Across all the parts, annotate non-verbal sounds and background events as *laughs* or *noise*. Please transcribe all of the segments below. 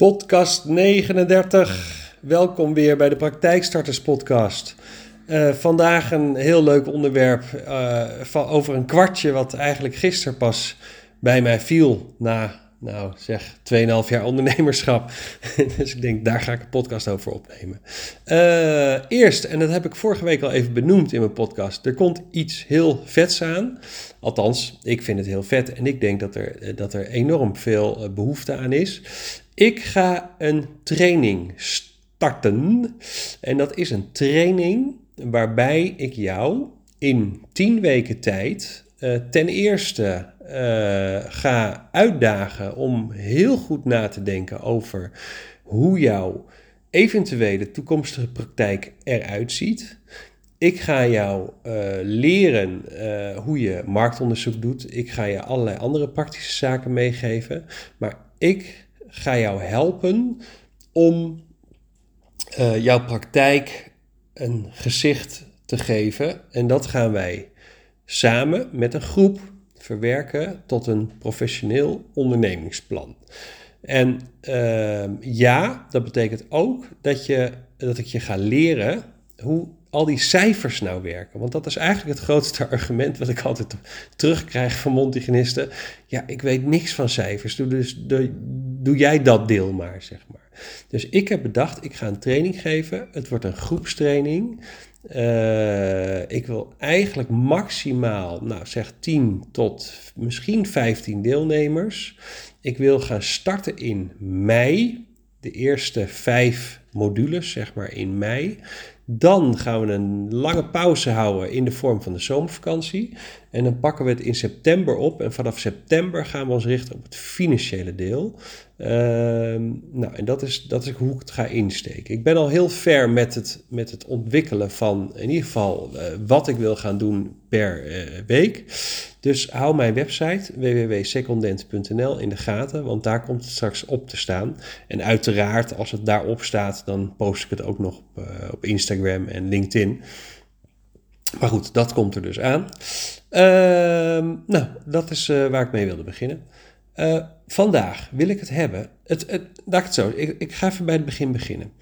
Podcast 39. Welkom weer bij de Praktijkstarters Podcast. Uh, vandaag een heel leuk onderwerp van, over een kwartje, wat eigenlijk gisteren pas bij mij viel. Na, nou zeg, 2,5 jaar ondernemerschap. *laughs* dus ik denk, daar ga ik een podcast over opnemen. Uh, eerst, en dat heb ik vorige week al even benoemd in mijn podcast. Er komt iets heel vets aan. Althans, ik vind het heel vet en ik denk dat er, dat er enorm veel behoefte aan is. Ik ga een training starten. En dat is een training waarbij ik jou in 10 weken tijd uh, ten eerste uh, ga uitdagen om heel goed na te denken over hoe jouw eventuele toekomstige praktijk eruit ziet. Ik ga jou uh, leren hoe je marktonderzoek doet. Ik ga je allerlei andere praktische zaken meegeven. Maar ik ga jou helpen om uh, jouw praktijk een gezicht te geven. En dat gaan wij samen met een groep verwerken tot een professioneel ondernemingsplan. En uh, ja, dat betekent ook dat, je, dat ik je ga leren hoe al die cijfers nou werken. Want dat is eigenlijk het grootste *laughs* argument wat ik altijd terugkrijg van Montigenisten. Ja, ik weet niks van cijfers, dus, doe, jij dat deel maar, zeg maar. Dus ik heb bedacht, ik ga een training geven. Het wordt een groepstraining. Uh, ik wil eigenlijk maximaal, nou zeg 10 tot misschien 15 deelnemers. Ik wil gaan starten in mei. De eerste vijf modules, zeg maar in mei. Dan gaan we een lange pauze houden in de vorm van de zomervakantie. En dan pakken we het in september op. En vanaf september gaan we ons richten op het financiële deel. Uh, nou, en dat is, dat is hoe ik het ga insteken. Ik ben al heel ver met het, met het ontwikkelen van in ieder geval uh, wat ik wil gaan doen per uh, week. Dus hou mijn website www.secondent.nl in de gaten, want daar komt het straks op te staan. En uiteraard, als het daarop staat, dan post ik het ook nog op, op Instagram en LinkedIn. Maar goed, dat komt er dus aan. Uh, nou, dat is uh, waar ik mee wilde beginnen. Uh, vandaag wil ik het hebben. Het, het, ik zo, ik, ik, ga even bij het begin beginnen.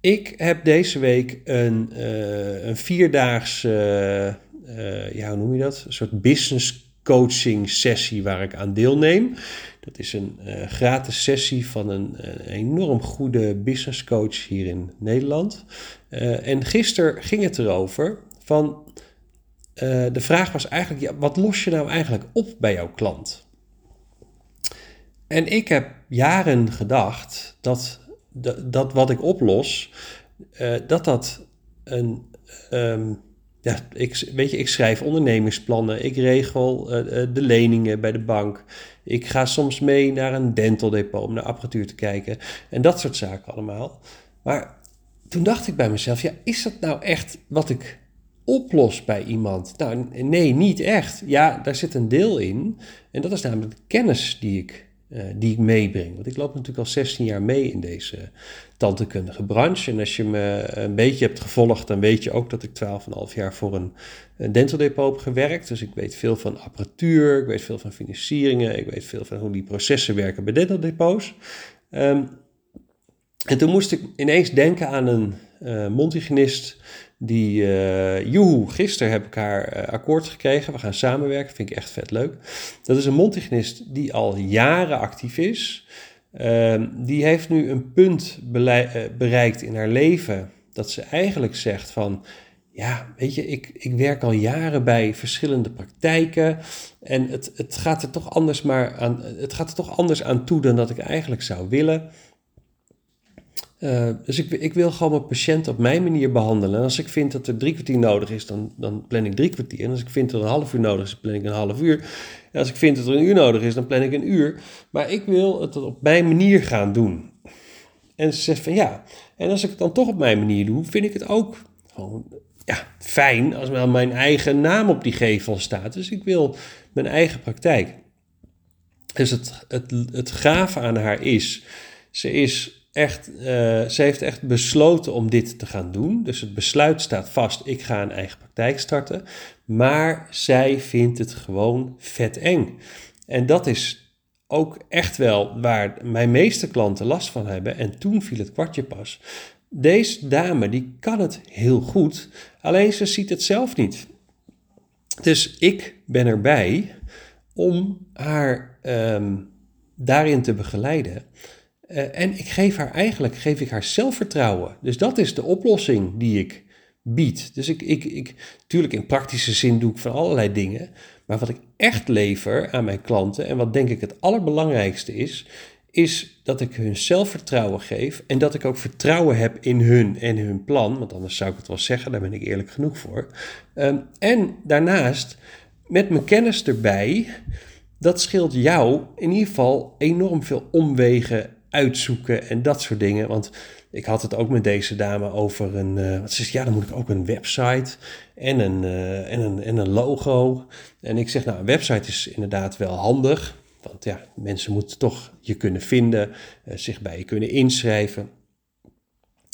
Ik heb deze week een, uh, een vierdaags, ja, hoe noem je dat? Een soort business coaching sessie waar ik aan deelneem. Dat is een gratis sessie van een, een, enorm goede business coach hier in Nederland. en gisteren ging het erover van uh, de vraag was eigenlijk, wat los je nou eigenlijk op bij jouw klant? En ik heb jaren gedacht dat dat, wat ik oplos, uh, dat dat een, um, ja, ik, weet je, ik schrijf ondernemingsplannen, ik regel uh, de leningen bij de bank, ik ga soms mee naar een dental depot om naar apparatuur te kijken en dat soort zaken allemaal. Maar toen dacht ik bij mezelf, ja, is dat nou echt wat ik oplost bij iemand? Nou, nee, niet echt. Ja, daar zit een deel in. En dat is namelijk de kennis die ik, uh, die ik meebreng. Want ik loop natuurlijk al 16 jaar mee in deze tandheelkundige branche. En als je me een beetje hebt gevolgd, dan weet je ook dat ik 12,5 jaar voor een, een dental depot heb gewerkt. Dus ik weet veel van apparatuur, ik weet veel van financieringen, ik weet veel van hoe die processen werken bij dental depots. Um, en toen moest ik ineens denken aan een uh, mondhygiënist die, uh, joehoe, gisteren heb ik haar uh, akkoord gekregen. We gaan samenwerken, vind ik echt vet leuk. Dat is een mondhygiënist die al jaren actief is. Uh, die heeft nu een punt bereikt in haar leven dat ze eigenlijk zegt van... Ja, weet je, ik, ik werk al jaren bij verschillende praktijken en het, het, gaat er toch anders maar aan, het gaat er toch anders aan toe dan dat ik eigenlijk zou willen. Uh, dus ik, ik, wil gewoon mijn patiënt op mijn manier behandelen. En als ik vind dat er drie kwartier nodig is, dan, dan plan ik drie kwartier. En als ik vind dat er een half uur nodig is, plan ik een half uur. En als ik vind dat er een uur nodig is, dan plan ik een uur. Maar ik wil het op mijn manier gaan doen. En ze zegt van ja, en als ik het dan toch op mijn manier doe, vind ik het ook gewoon ja, fijn als mijn eigen naam op die gevel staat. Dus ik wil mijn eigen praktijk. Dus het, het, het gave aan haar is, ze is echt, uh, ze heeft echt besloten om dit te gaan doen. Dus het besluit staat vast, ik ga een eigen praktijk starten. Maar zij vindt het gewoon vet eng. En dat is ook echt wel waar mijn meeste klanten last van hebben. En toen viel het kwartje pas. Deze dame die kan het heel goed, alleen ze ziet het zelf niet. Dus ik ben erbij om haar ehm, daarin te begeleiden. Uh, en ik geef haar eigenlijk geef ik haar zelfvertrouwen. Dus dat is de oplossing die ik bied. Dus ik, ik, ik, natuurlijk in praktische zin doe ik van allerlei dingen. Maar wat ik echt lever aan mijn klanten en wat denk ik het allerbelangrijkste is, is dat ik hun zelfvertrouwen geef en dat ik ook vertrouwen heb in hun en hun plan. Want anders zou ik het wel zeggen, daar ben ik eerlijk genoeg voor. Ehm, en daarnaast, met mijn kennis erbij, dat scheelt jou in ieder geval enorm veel omwegen uitzoeken en dat soort dingen. Want ik had het ook met deze dame over een. Uh, wat ze zegt, ja, dan moet ik ook een website en een, uh, en, een, en een logo. En ik zeg, nou, een website is inderdaad wel handig. Want ja, mensen moeten toch je kunnen vinden, uh, zich bij je kunnen inschrijven.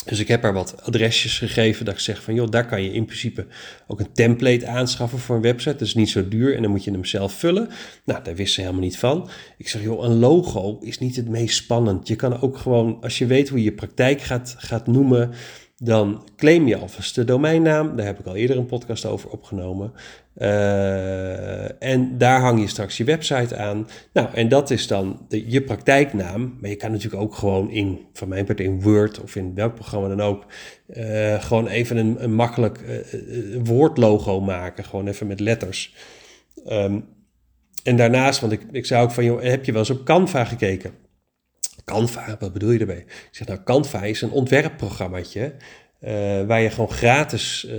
Dus ik heb haar wat adresjes gegeven dat ik zeg van joh, daar kan je in principe ook een template aanschaffen voor een website. Dat is niet zo duur en dan moet je hem zelf vullen. Nou, daar wist ze helemaal niet van. Ik zeg joh, een logo is niet het meest spannend. Je kan ook gewoon, als je weet hoe je je praktijk gaat, gaat noemen, dan claim je alvast de domeinnaam. Daar heb ik al eerder een podcast over opgenomen. Uh, en daar hang je straks je website aan. Nou, en dat is dan de, je praktijknaam. Maar je kan natuurlijk ook gewoon in, van mijn part in Word of in welk programma dan ook, uh, gewoon even een, een makkelijk uh, woordlogo maken. Gewoon even met letters. Um, en daarnaast, want ik, ik zei ook van, joh, heb je wel eens op Canva gekeken? Canva, wat bedoel je ermee? Ik zeg nou, Canva is een ontwerpprogrammaatje uh, waar je gewoon gratis uh,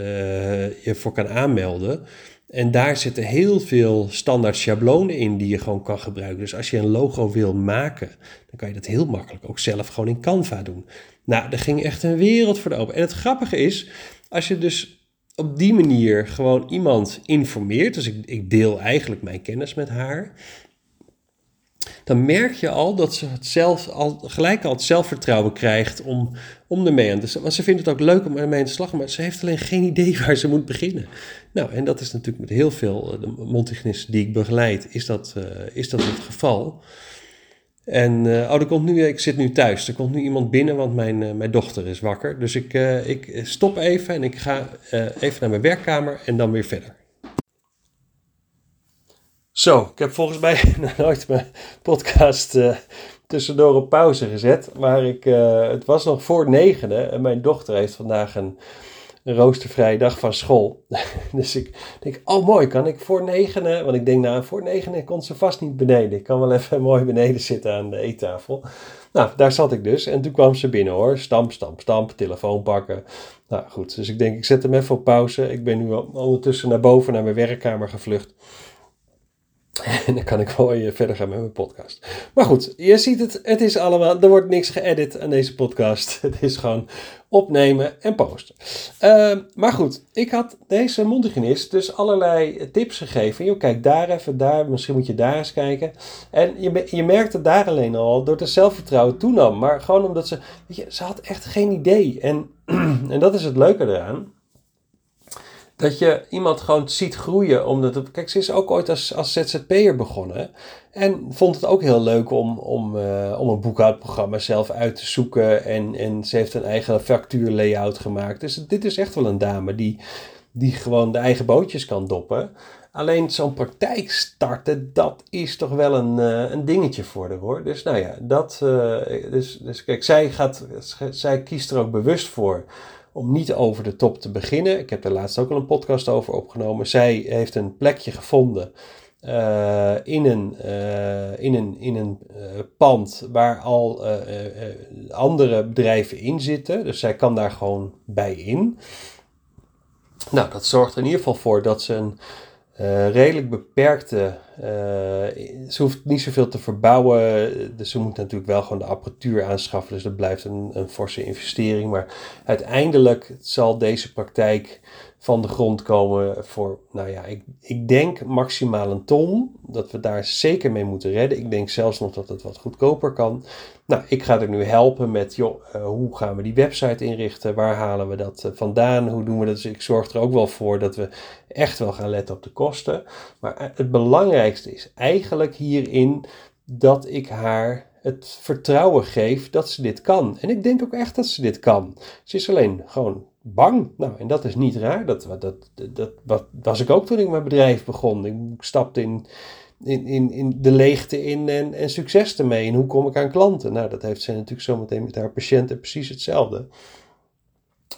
je voor kan aanmelden. En daar zitten heel veel standaard schablonen in die je gewoon kan gebruiken. Dus als je een logo wil maken, dan kan je dat heel makkelijk ook zelf gewoon in Canva doen. Nou, er ging echt een wereld voor de open. En het grappige is, als je dus op die manier gewoon iemand informeert, dus ik, ik deel eigenlijk mijn kennis met haar, dan merk je al dat ze het zelf, al, gelijk al het zelfvertrouwen krijgt om, om ermee aan te slag. Want ze vindt het ook leuk om ermee aan te slag, maar ze heeft alleen geen idee *laughs* waar ze moet beginnen. Nou, en dat is natuurlijk met heel veel uh, de die ik begeleid, is dat, uh, is dat het geval. En uh, oh, er komt nu, ik zit nu thuis. Er komt nu iemand binnen, want mijn, mijn dochter is wakker. Dus ik, ik stop even en ik ga even naar mijn werkkamer en dan weer verder. Zo, ik heb volgens mij *laughs* nooit mijn podcast uh, tussendoor op pauze gezet. Maar ik, uh, het was nog voor negenen en mijn dochter heeft vandaag een, een roostervrije dag van school. *laughs* dus ik denk, oh mooi, kan ik voor negenen? Want ik denk, nou, voor negenen komt ze vast niet beneden. Ik kan wel even *laughs* mooi beneden zitten aan de eettafel. Nou, daar zat ik dus. En toen kwam ze binnen hoor. Stamp, stamp, stamp, telefoon pakken. Nou goed, dus ik denk, ik zet hem even op pauze. Ik ben nu ondertussen naar boven naar mijn werkkamer gevlucht. En dan kan ik wel verder gaan met mijn podcast. Maar goed, je ziet het, het is allemaal, er wordt niks geëdit aan deze podcast. *laughs* Het is gewoon opnemen en posten. Uh, maar goed, ik had deze Montigenist dus allerlei tips gegeven. Kijk daar even, daar, misschien moet je daar eens kijken. En je, je merkte daar alleen al, door het zelfvertrouwen toenam. Maar gewoon omdat ze, weet je, ze had echt geen idee. En, *clears throat* en dat is het leuke eraan dat je iemand gewoon ziet groeien. Omdat kijk, ze is ook ooit als, als ZZP'er begonnen. En vond het ook heel leuk om, om, uh, om een boekhoudprogramma zelf uit te zoeken. En, en ze heeft een eigen factuurlayout gemaakt. Dus dit is echt wel een dame die, die gewoon de eigen bootjes kan doppen. Alleen zo'n praktijk starten, dat is toch wel een, uh, een dingetje voor haar hoor. Dus nou ja, dat. Uh, dus, dus kijk, zij, gaat, zij kiest er ook bewust voor om niet over de top te beginnen. Ik heb daar laatst ook al een podcast over opgenomen. Zij heeft een plekje gevonden uh, in een, in een, in een uh, pand waar al andere bedrijven in zitten. Dus zij kan daar gewoon bij in. Nou, dat zorgt er in ieder geval voor dat ze een redelijk beperkte. Uh, ze hoeft niet zoveel te verbouwen. Dus ze moet natuurlijk wel gewoon de apparatuur aanschaffen. Dus dat blijft een, een forse investering. Maar uiteindelijk zal deze praktijk van de grond komen voor, nou ja, ik, ik denk maximaal een ton. Dat we daar zeker mee moeten redden. Ik denk zelfs nog dat het wat goedkoper kan. Nou, ik ga er nu helpen met, joh, uh, hoe gaan we die website inrichten? Waar halen we dat uh, vandaan? Hoe doen we dat? Dus ik zorg er ook wel voor dat we echt wel gaan letten op de kosten. Maar het belangrijkste is eigenlijk hierin dat ik haar het vertrouwen geef dat ze dit kan. En ik denk ook echt dat ze dit kan. Ze is alleen gewoon bang. Nou, en dat is niet raar. Dat, dat, dat, dat was ik ook toen ik mijn bedrijf begon. Ik stapte in, in, in, in de leegte in en, en succes ermee. En hoe kom ik aan klanten? Nou, dat heeft ze natuurlijk zometeen met haar patiënten precies hetzelfde.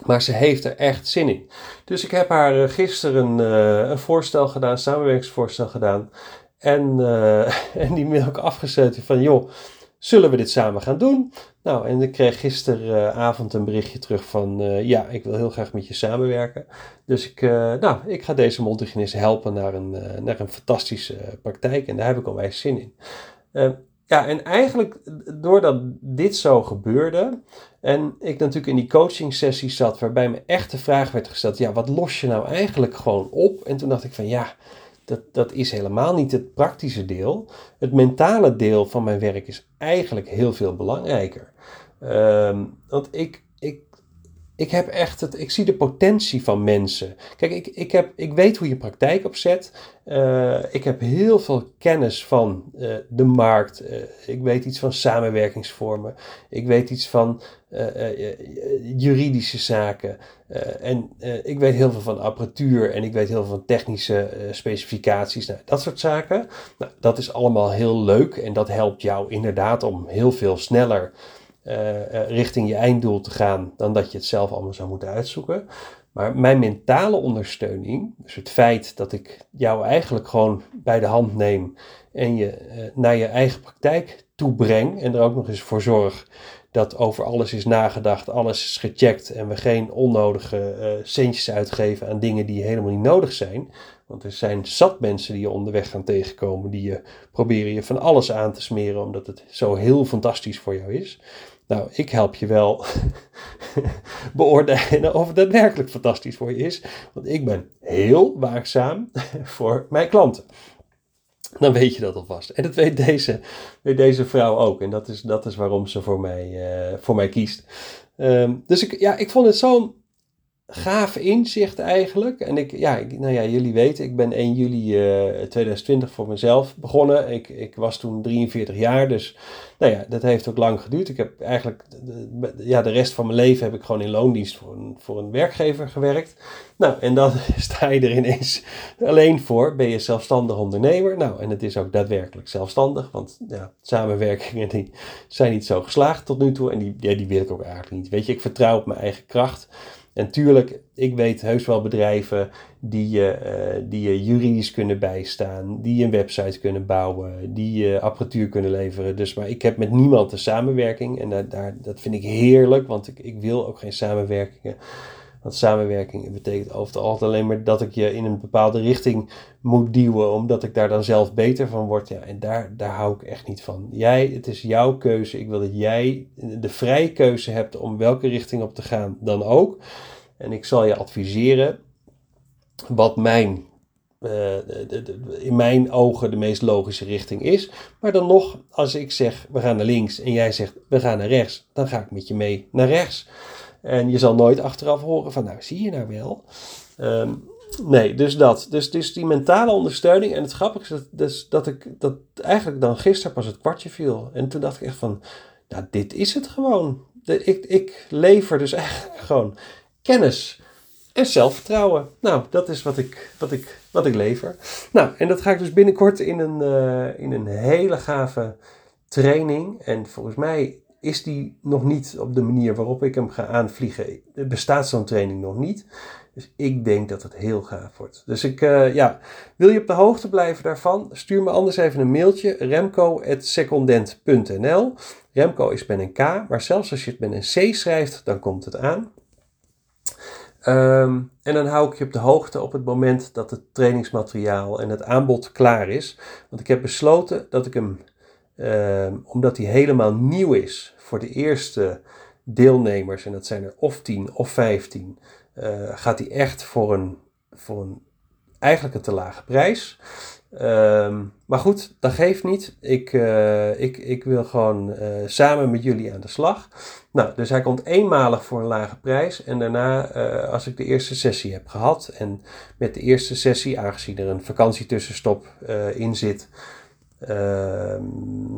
Maar ze heeft er echt zin in. Dus ik heb haar eh, gisteren uh, een voorstel gedaan, een samenwerkingsvoorstel gedaan. En, uh, *laughs* en die mail ook afgezet van, joh, zullen we dit samen gaan doen? Nou, en ik kreeg gisteravond een berichtje terug van, uh, ja, ik wil heel graag met je samenwerken. Dus ik, uh, nou, ik ga deze mondhygiënist helpen naar een, naar een fantastische praktijk en daar heb ik alweer zin in. ja, en eigenlijk doordat dit zo gebeurde en ik natuurlijk in die coaching sessie zat waarbij me echt de vraag werd gesteld, ja, wat los je nou eigenlijk gewoon op? En toen dacht ik van, ja, dat, dat is helemaal niet het praktische deel. Het mentale deel van mijn werk is eigenlijk heel veel belangrijker. Um, want ik, ik, ik heb echt het, ik zie de potentie van mensen. Kijk, ik, ik, heb, ik weet hoe je praktijk opzet. Uh, ik heb heel veel kennis van uh, de markt. Uh, ik weet iets van samenwerkingsvormen. Ik weet iets van juridische zaken. en ik weet heel veel van apparatuur. En ik weet heel veel van technische specificaties. Nou, dat soort zaken. Nou, dat is allemaal heel leuk. En dat helpt jou inderdaad om heel veel sneller uh, richting je einddoel te gaan dan dat je het zelf allemaal zou moeten uitzoeken. Maar mijn mentale ondersteuning, dus het feit dat ik jou eigenlijk gewoon bij de hand neem en je uh, naar je eigen praktijk toe breng en er ook nog eens voor zorg dat over alles is nagedacht, alles is gecheckt en we geen onnodige centjes uitgeven aan dingen die helemaal niet nodig zijn. Want er zijn zat mensen die je onderweg gaan tegenkomen, die je proberen je van alles aan te smeren omdat het zo heel fantastisch voor jou is. Nou, ik help je wel *laughs* beoordelen of het daadwerkelijk fantastisch voor je is. Want ik ben heel waakzaam *laughs* voor mijn klanten. Dan weet je dat alvast. En dat weet deze, weet deze vrouw ook. En dat is, dat is waarom ze voor mij, uh, voor mij kiest. Um, dus ik, ja, ik vond het zo'n gaaf inzicht eigenlijk. En ik, ja, nou ja, jullie weten, ik ben 1 juli uh, 2020 voor mezelf begonnen. Ik, ik was toen 43 jaar, dus nou ja, dat heeft ook lang geduurd. Ik heb eigenlijk, de, ja, de rest van mijn leven heb ik gewoon in loondienst voor een, voor een werkgever gewerkt. Nou, en dan *laughs* sta je er ineens alleen voor, ben je zelfstandig ondernemer. Nou, en het is ook daadwerkelijk zelfstandig, want ja, samenwerkingen die zijn niet zo geslaagd tot nu toe. En die, ja, die wil ik ook eigenlijk niet. Weet je, ik vertrouw op mijn eigen kracht. En tuurlijk, ik weet heus wel bedrijven die je, uh, die je juridisch kunnen bijstaan, die een website kunnen bouwen, die apparatuur kunnen leveren. Dus, maar ik heb met niemand de samenwerking en daar, daar, dat vind ik heerlijk, want ik, ik wil ook geen samenwerkingen. Want samenwerking betekent over het altijd alleen maar dat ik je in een bepaalde richting moet duwen, omdat ik daar dan zelf beter van word. Ja, en daar, daar hou ik echt niet van. Jij, het is jouw keuze. Ik wil dat jij de vrije keuze hebt om welke richting op te gaan dan ook. En ik zal je adviseren wat mijn, uh, in mijn ogen de meest logische richting is. Maar dan nog, als ik zeg we gaan naar links en jij zegt we gaan naar rechts, dan ga ik met je mee naar rechts. En je zal nooit achteraf horen van, nou zie je nou wel. Um, nee, dus dat. Dus, dus die mentale ondersteuning. En het grappige is dat, dus dat ik dat eigenlijk dan gisteren pas het kwartje viel. En toen dacht ik echt van, nou dit is het gewoon. Ik, ik lever dus *laughs* eigenlijk gewoon kennis en zelfvertrouwen. Nou, dat is wat ik, wat ik, wat ik lever. Nou, en dat ga ik dus binnenkort in een, uh, in een hele gave training. En volgens mij is die nog niet op de manier waarop ik hem ga aanvliegen. Bestaat zo'n training nog niet. Dus ik denk dat het heel gaaf wordt. Dus ik, uh, ja, wil je op de hoogte blijven daarvan? Stuur me anders even een mailtje. remco.secondent.nl Remco is met een K, maar zelfs als je het met een C schrijft, dan komt het aan. Um, en dan hou ik je op de hoogte op het moment dat het trainingsmateriaal en het aanbod klaar is. Want ik heb besloten dat ik hem Ehm, omdat die helemaal nieuw is voor de eerste deelnemers, en dat zijn er of 10 of 15, uh, eh, gaat die echt voor een, voor een eigenlijk een te lage prijs. Uh, maar goed, dat geeft niet. Ik, uh, ik, ik wil gewoon uh, samen met jullie aan de slag. Nou, dus hij komt eenmalig voor een lage prijs. En daarna, als ik de eerste sessie heb gehad. En met de eerste sessie, aangezien er een vakantietussenstop in zit, Ehm,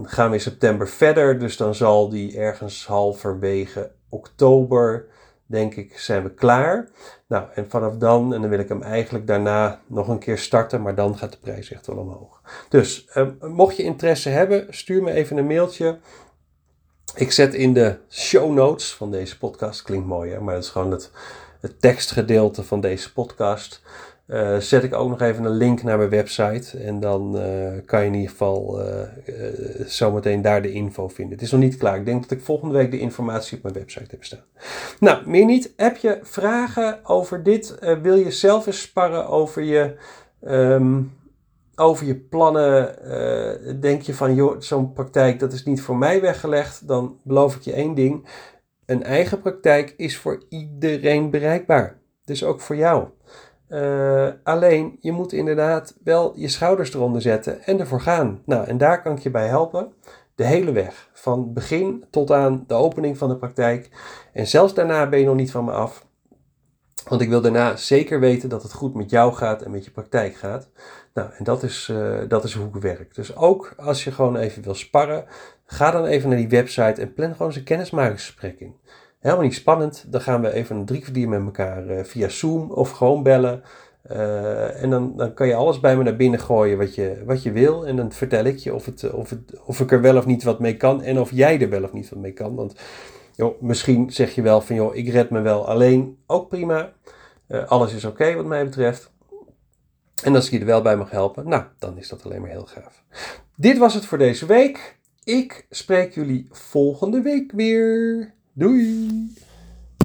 gaan we in september verder, dus dan zal die ergens halverwege oktober, denk ik, zijn we klaar. Nou, en vanaf dan, en dan wil ik hem eigenlijk daarna nog een keer starten, maar dan gaat de prijs echt wel omhoog. Dus ehm, mocht je interesse hebben, stuur me even een mailtje. Ik zet in de show notes van deze podcast, klinkt mooi hè, maar dat is gewoon het tekstgedeelte van deze podcast. Uh, zet ik ook nog even een link naar mijn website. En dan uh, kan je in ieder geval uh, zometeen daar de info vinden. Het is nog niet klaar. Ik denk dat ik volgende week de informatie op mijn website heb staan. Nou, meer niet. Heb je vragen over dit? wil je zelf eens sparren over je, um, over je plannen? denk je van, joh, zo'n praktijk dat is niet voor mij weggelegd? Dan beloof ik je één ding. Een eigen praktijk is voor iedereen bereikbaar. Dus ook voor jou. Uh, alleen, je moet inderdaad wel je schouders eronder zetten en ervoor gaan. Nou, en daar kan ik je bij helpen. De hele weg. Van begin tot aan de opening van de praktijk. En zelfs daarna ben je nog niet van me af. Want ik wil daarna zeker weten dat het goed met jou gaat en met je praktijk gaat. Nou, en dat is, uh, dat is hoe ik werk. Dus ook als je gewoon even wil sparren, ga dan even naar die website en plan gewoon eens een kennismakingsgesprek in. Helemaal niet spannend. Dan gaan we even een drie met elkaar uh, via Zoom of gewoon bellen. Uh, en dan, dan kan je alles bij me naar binnen gooien wat je, wat je wil. En dan vertel ik je of, het, of, het, of ik er wel of niet wat mee kan. En of jij er wel of niet wat mee kan. Want joh, misschien zeg je wel van joh, ik red me wel alleen. Ook prima. Alles is oké wat mij betreft. En als ik je er wel bij mag helpen, nou, dan is dat alleen maar heel gaaf. Dit was het voor deze week. Ik spreek jullie volgende week weer. Doei!